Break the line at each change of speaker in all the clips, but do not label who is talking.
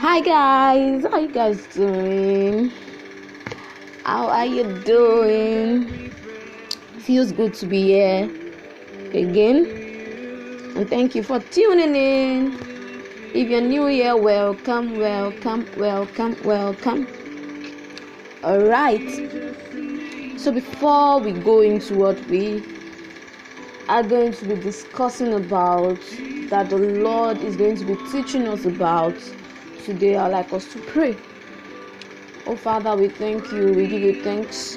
Hi guys, how you guys doing? How are you doing? Feels good to be here again. And thank you for tuning in. If you're new here, welcome, welcome, welcome, welcome. Alright. So before we go into what we are going to be discussing about that the Lord is going to be teaching us about today, I'd like us to pray. Oh Father, we thank you. We give you thanks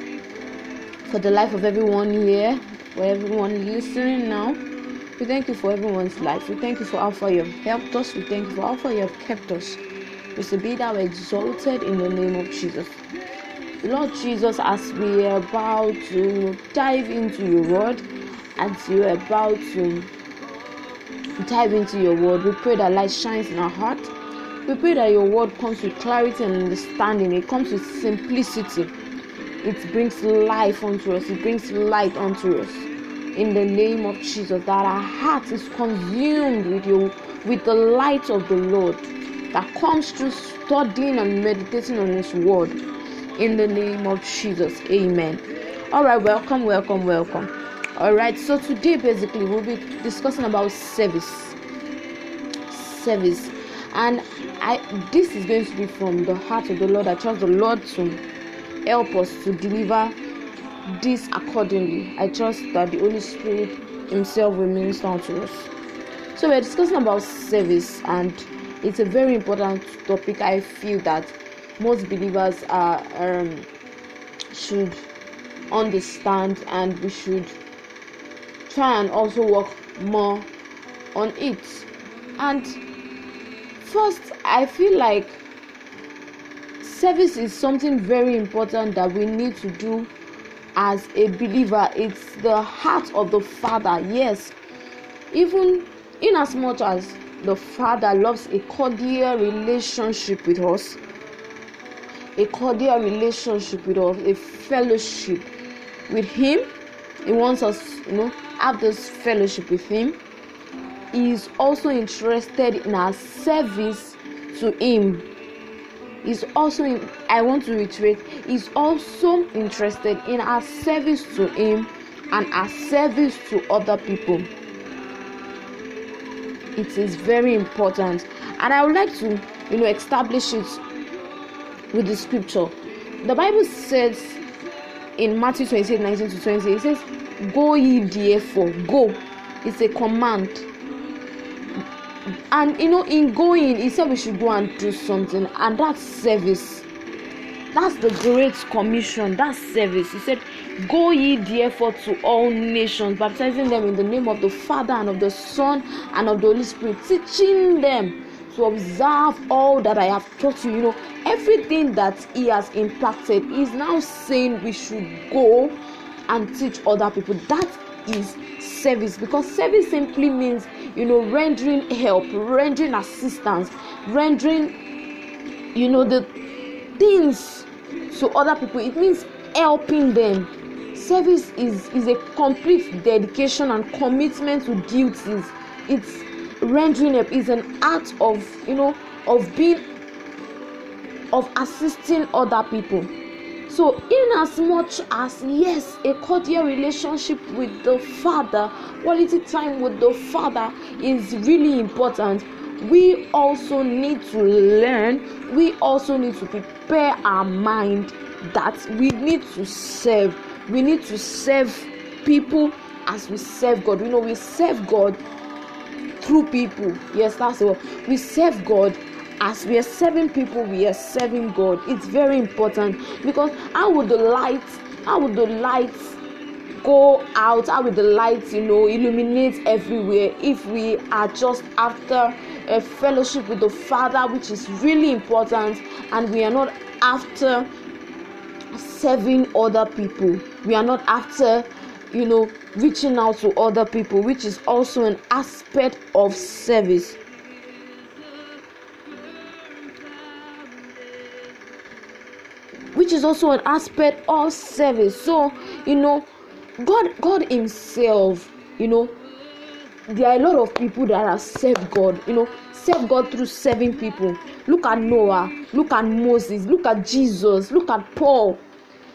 for the life of everyone here, for everyone listening now. We thank you for everyone's life. We thank you for how far you have helped us. We thank you for how far you have kept us. We say, Be thou exalted in the name of Jesus. Lord Jesus, as we are about to dive into your word, as you are about to dive into your word, we pray that light shines in our heart. We pray that your word comes with clarity and understanding. It comes with simplicity. It brings life unto us. It brings light unto us. In the name of Jesus, that our heart is consumed with you, with the light of the Lord that comes through studying and meditating on His word in the name of Jesus. Amen. All right, welcome, welcome, welcome. All right, so today basically we'll be discussing about service. Service, and I this is going to be from the heart of the Lord. I trust the Lord to help us to deliver this accordingly. I trust that the Holy Spirit Himself will minister to us. So we're discussing about service, and it's a very important topic. I feel that most believers are um, should understand and we should try and also work more on it and first i feel like service is something very important that we need to do as a believer it's the heart of the father yes even in as much as the father loves a cordial relationship with us a cordial relationship with us, a fellowship with Him. He wants us, you know, have this fellowship with Him. Is also interested in our service to Him. He's also, in, I want to reiterate, He's also interested in our service to Him and our service to other people. It is very important, and I would like to, you know, establish it with the scripture. The Bible says in Matthew 28 19 to 20, it says, Go ye therefore, go. It's a command. And you know, in going, he said we should go and do something, and that service. That's the Great Commission, that service. He said, Go ye therefore to all nations, baptizing them in the name of the Father and of the Son and of the Holy Spirit, teaching them to observe all that I have taught you. You know, everything that He has impacted, He's now saying we should go and teach other people. That is service because service simply means, you know, rendering help, rendering assistance, rendering, you know, the things to other people. It means helping them. Service is, is a complete dedication and commitment to duties. It's rendering up is an act of you know of being of assisting other people so in as much as yes a cordial relationship with the father quality time with the father is really important we also need to learn we also need to prepare our mind that we need to serve we need to serve people as we serve god you know we serve god through people. Yes, that's what we serve God. As we are serving people, we are serving God. It's very important because how would the light, how would the lights go out? How would the lights, you know, illuminate everywhere if we are just after a fellowship with the Father, which is really important, and we are not after serving other people. We are not after you know reaching out to other people which is also an aspect of service which is also an aspect of service so you know god god himself you know there are a lot of people that have served God, you know, served God through serving people. Look at Noah, look at Moses, look at Jesus, look at Paul.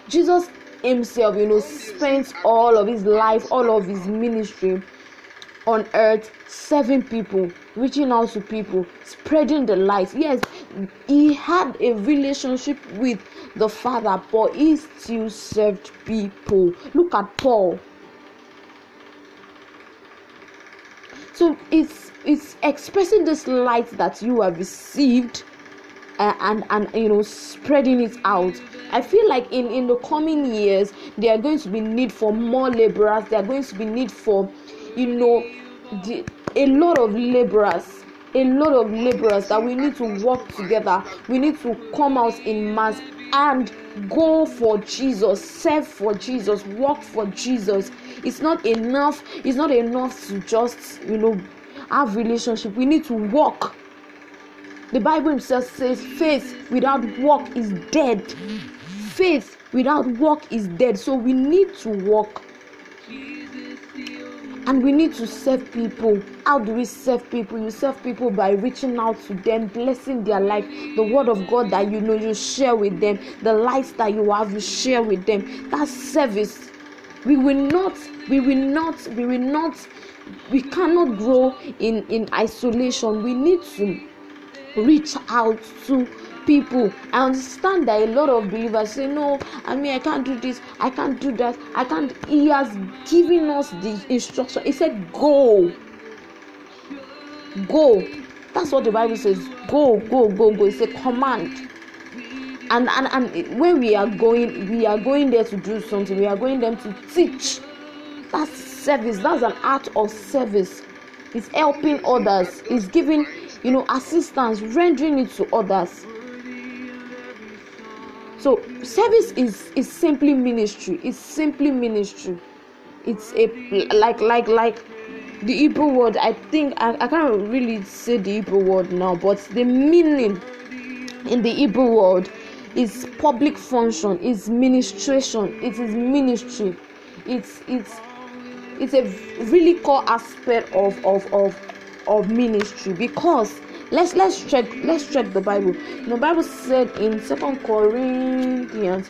Jesus himself, you know, spent all of his life, all of his ministry on earth serving people, reaching out to people, spreading the light. Yes, he had a relationship with the Father, but he still served people. Look at Paul. So it's it's expressing this light that you have received uh, and and you know spreading it out i feel like in in the coming years there are going to be need for more laborers there are going to be need for you know the, a lot of laborers a lot of laborers that we need to work together. We need to come out in mass and go for jesus serve for jesus work for jesus. It's not enough. It's not enough to just you know have relationship. We need to work. The bible himself says faith without work is dead. Faith without work is dead. So we need to work and we need to serve people. How do we serve people? You serve people by reaching out to them blessing their life. The word of god that you know you share with them. The light that you have you share with them. That service we will not we will not we will not we cannot grow in in isolation. We need to reach out to people. I understand that a lot of believers say no i mean i can't do this i can't do that i can't he has given us the instruction. He said go. Go. That's what the bible says. Go go go go. It's a command. And and and when we are going we are going there to do something we are going there to teach that's service. That's an art of service. It's helping others. It's giving you know assistance rendering it to others so service is is simply ministry. It's simply ministry. It's a like like like the hebrew word i think i, I can't really say the hebrew word now but the meaning in the hebrew word is public function is ministration it is ministry. It's it's it's a really core aspect of of of of ministry because let's let's check let's check the bible. The bible said in second corinthians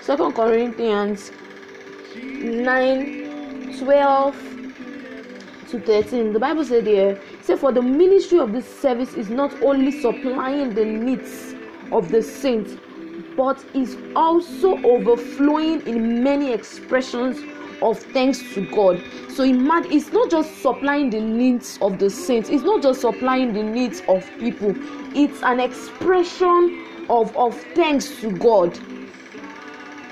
second corinthians 9 12 to 13 the bible said there say for the ministry of this service is not only supplying the needs of the saints but is also overflowing in many expressions of thanks to God. So imagine it's not just supplying the needs of the saints, it's not just supplying the needs of people, it's an expression of, of thanks to God.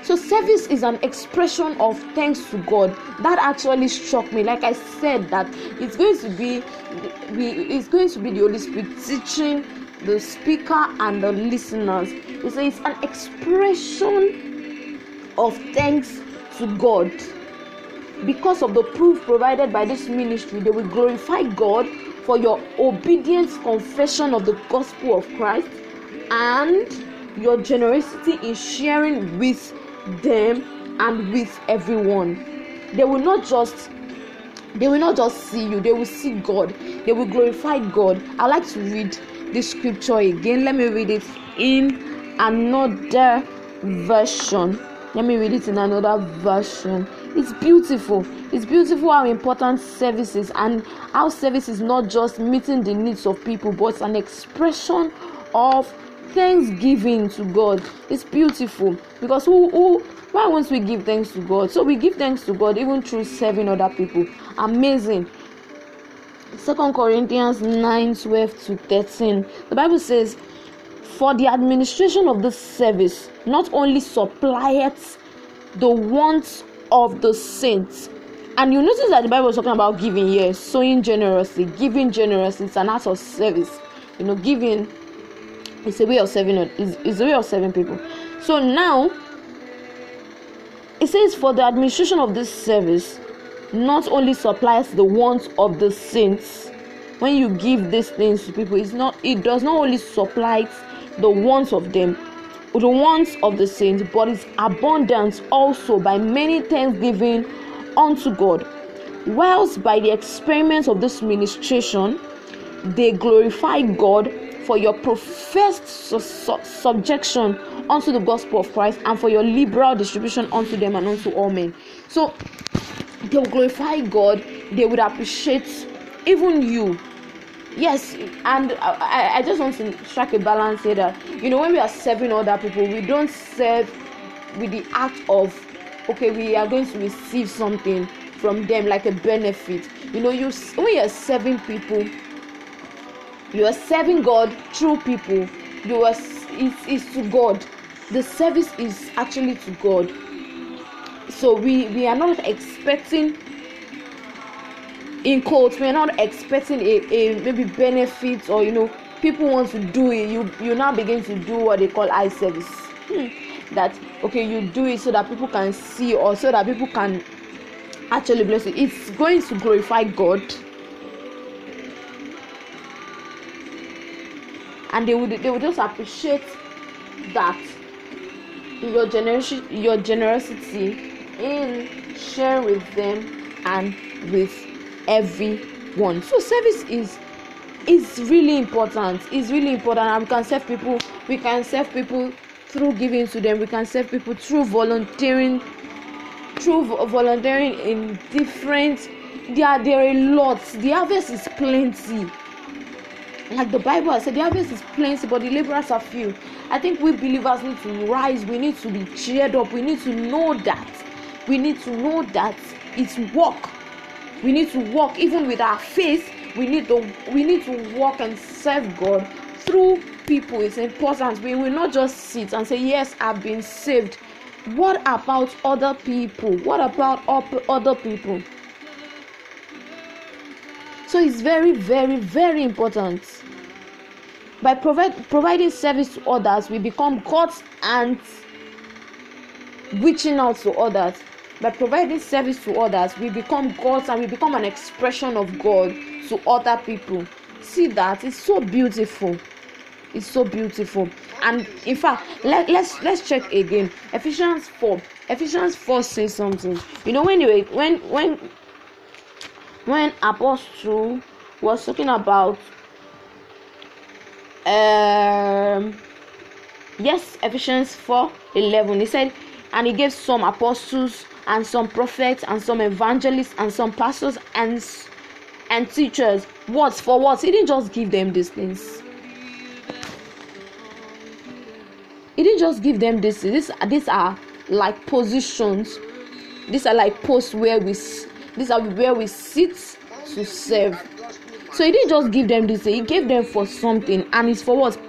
So service is an expression of thanks to God. That actually struck me. Like I said, that it's going to be, it's going to be the Holy Spirit teaching the speaker and the listeners. It's, it's an expression of thanks to God because of the proof provided by this ministry, they will glorify God for your obedient confession of the gospel of Christ and your generosity in sharing with them and with everyone. They will not just they will not just see you, they will see God. They will glorify God. I like to read this scripture again. Let me read it in another version. Let me read it in another version it's beautiful. It's beautiful how important service is and how service is not just meeting the needs of people but an expression of thanksgiving to god. It's beautiful because who who why won't we give thanks to god? So we give thanks to god even through serving other people. Amazing. Second corinthians 9 12 to 13 the bible says for the administration of this service not only supplieth the wants of the saints. And you notice that the Bible is talking about giving here, sowing generously, giving generously. It's an act of service. You know, giving is a way of serving. Is is a way of serving people. So now it says, for the administration of this service, not only supplies the wants of the saints. When you give these things to people, it's not. It does not only supply the wants of them, the wants of the saints, but its abundance also by many thanksgiving unto God. whilst by the experiments of this ministration they glorify God for your professed su- su- subjection unto the gospel of Christ and for your liberal distribution unto them and unto all men. So they will glorify God, they would appreciate even you. Yes, and I, I just want to strike a balance here that you know when we are serving other people, we don't serve with the act of okay, we are going to receive something from them like a benefit. You know, you when you're serving people, you are serving God through people. You are it's, it's to God. The service is actually to God. So we we are not expecting in quotes we are not expecting a, a maybe benefit or you know people want to do it. You you now begin to do what they call eye service. Hmm. that okay you do it so that people can see or so that people can actually bless you. It's going to glorify god. And they would they would just appreciate that your generosity your generosity in sharing with them and with everyone. So service is is really important. It's really important. And we can serve people we can serve people through giving to them. We can serve people through volunteering through volunteering in different there there are lots lot. The harvest is plenty. Like the bible has said the harvest is plenty but the laborers are few. I think we believers need to rise. We need to be cheered up. We need to know that. We need to know that it's work we need to walk even with our faith we need to we need to walk and serve god through people. It's important. We will not just sit and say yes i've been saved. What about other people? What about other people? So it's very very very important. By provide, providing service to others we become god's and reaching out to others by providing service to others we become gods and we become an expression of god to other people. See that? It's so beautiful. It's so beautiful. And in fact let, let's let's check again. Ephesians 4 ephesians 4 says something. You know when when when when apostle was talking about um yes ephesians 4 11 he said and he gave some apostles and some prophets and some evangelists and some pastors and and teachers. What for what? He didn't just give them these things. He didn't just give them this. This these are like positions. These are like posts where we these are where we sit to serve. So he didn't just give them this. He gave them for something and it's for what?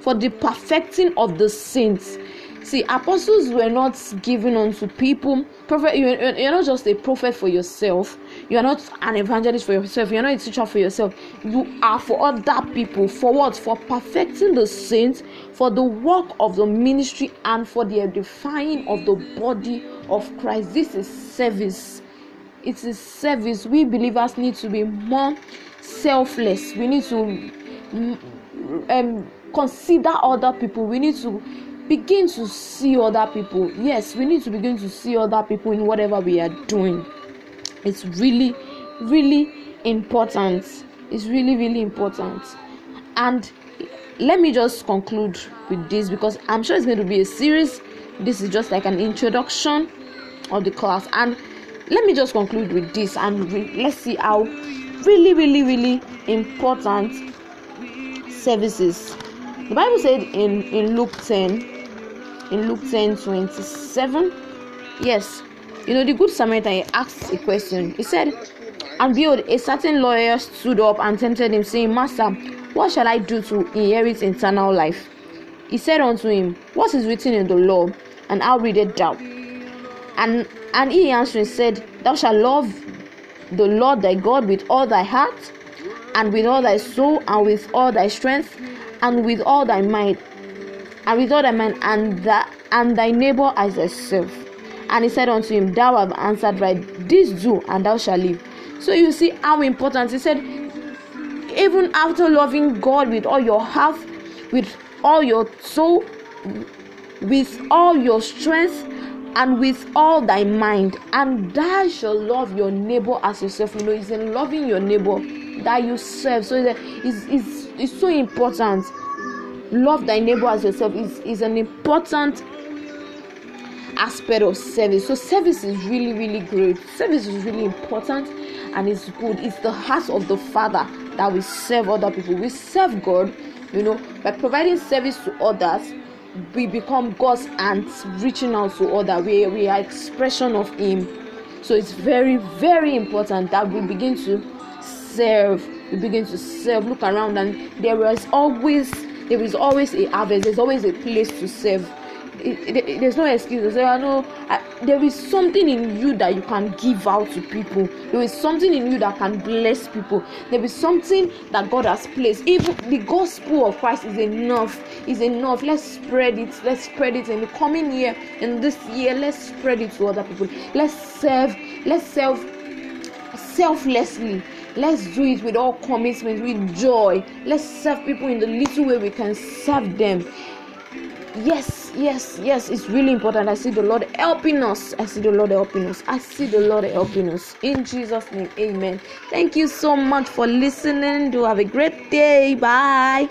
For the perfecting of the saints see apostles were not given unto people prophet you're, you're not just a prophet for yourself. You are not an evangelist for yourself. You're not a teacher for yourself. You are for other people. For what? For perfecting the saints for the work of the ministry and for the edifying of the body of christ. This is service. It is service. We believers need to be more selfless. We need to um, consider other people. We need to begin to see other people. Yes we need to begin to see other people in whatever we are doing. It's really really important. It's really really important. And let me just conclude with this because i'm sure it's going to be a series. This is just like an introduction of the class. And let me just conclude with this and re- let's see how really really really important services. The bible said in in luke 10 in Luke 10 27. Yes, you know, the Good Samaritan asked a question. He said, And behold, a certain lawyer stood up and tempted him, saying, Master, what shall I do to inherit eternal life? He said unto him, What is written in the law? And how readest thou? And and he answering said, Thou shalt love the Lord thy God with all thy heart, and with all thy soul, and with all thy strength, and with all thy might, and with thy mind, and and thy neighbor as thyself. And he said unto him, Thou have answered right, this do, and thou shalt live. So you see how important he said, even after loving God with all your heart, with all your soul, with all your strength, and with all thy mind, and thou shalt love your neighbor as yourself. You know, it's in loving your neighbor that you serve. So it's, it's, it's so important. Love thy neighbor as yourself is, is an important aspect of service. So service is really, really great. Service is really important and it's good. It's the heart of the Father that we serve other people. We serve God, you know, by providing service to others. We become God's hands reaching out to others. We, we are expression of Him. So it's very, very important that we begin to serve. We begin to serve. Look around, and there is always there is always a harvest. There's always a place to serve there's no excuse. Say, I know I, there is something in you that you can give out to people. There is something in you that can bless people. There is something that God has placed. Even the gospel of Christ is enough. Is enough. Let's spread it. Let's spread it in the coming year. In this year, let's spread it to other people. Let's serve. Let's serve selflessly. Let's do it with all commitment, with joy. Let's serve people in the little way we can serve them. Yes yes yes it's really important. I see the lord helping us. I see the lord helping us. I see the lord helping us. In jesus name amen. Thank you so much for listening. Do have a great day. Bye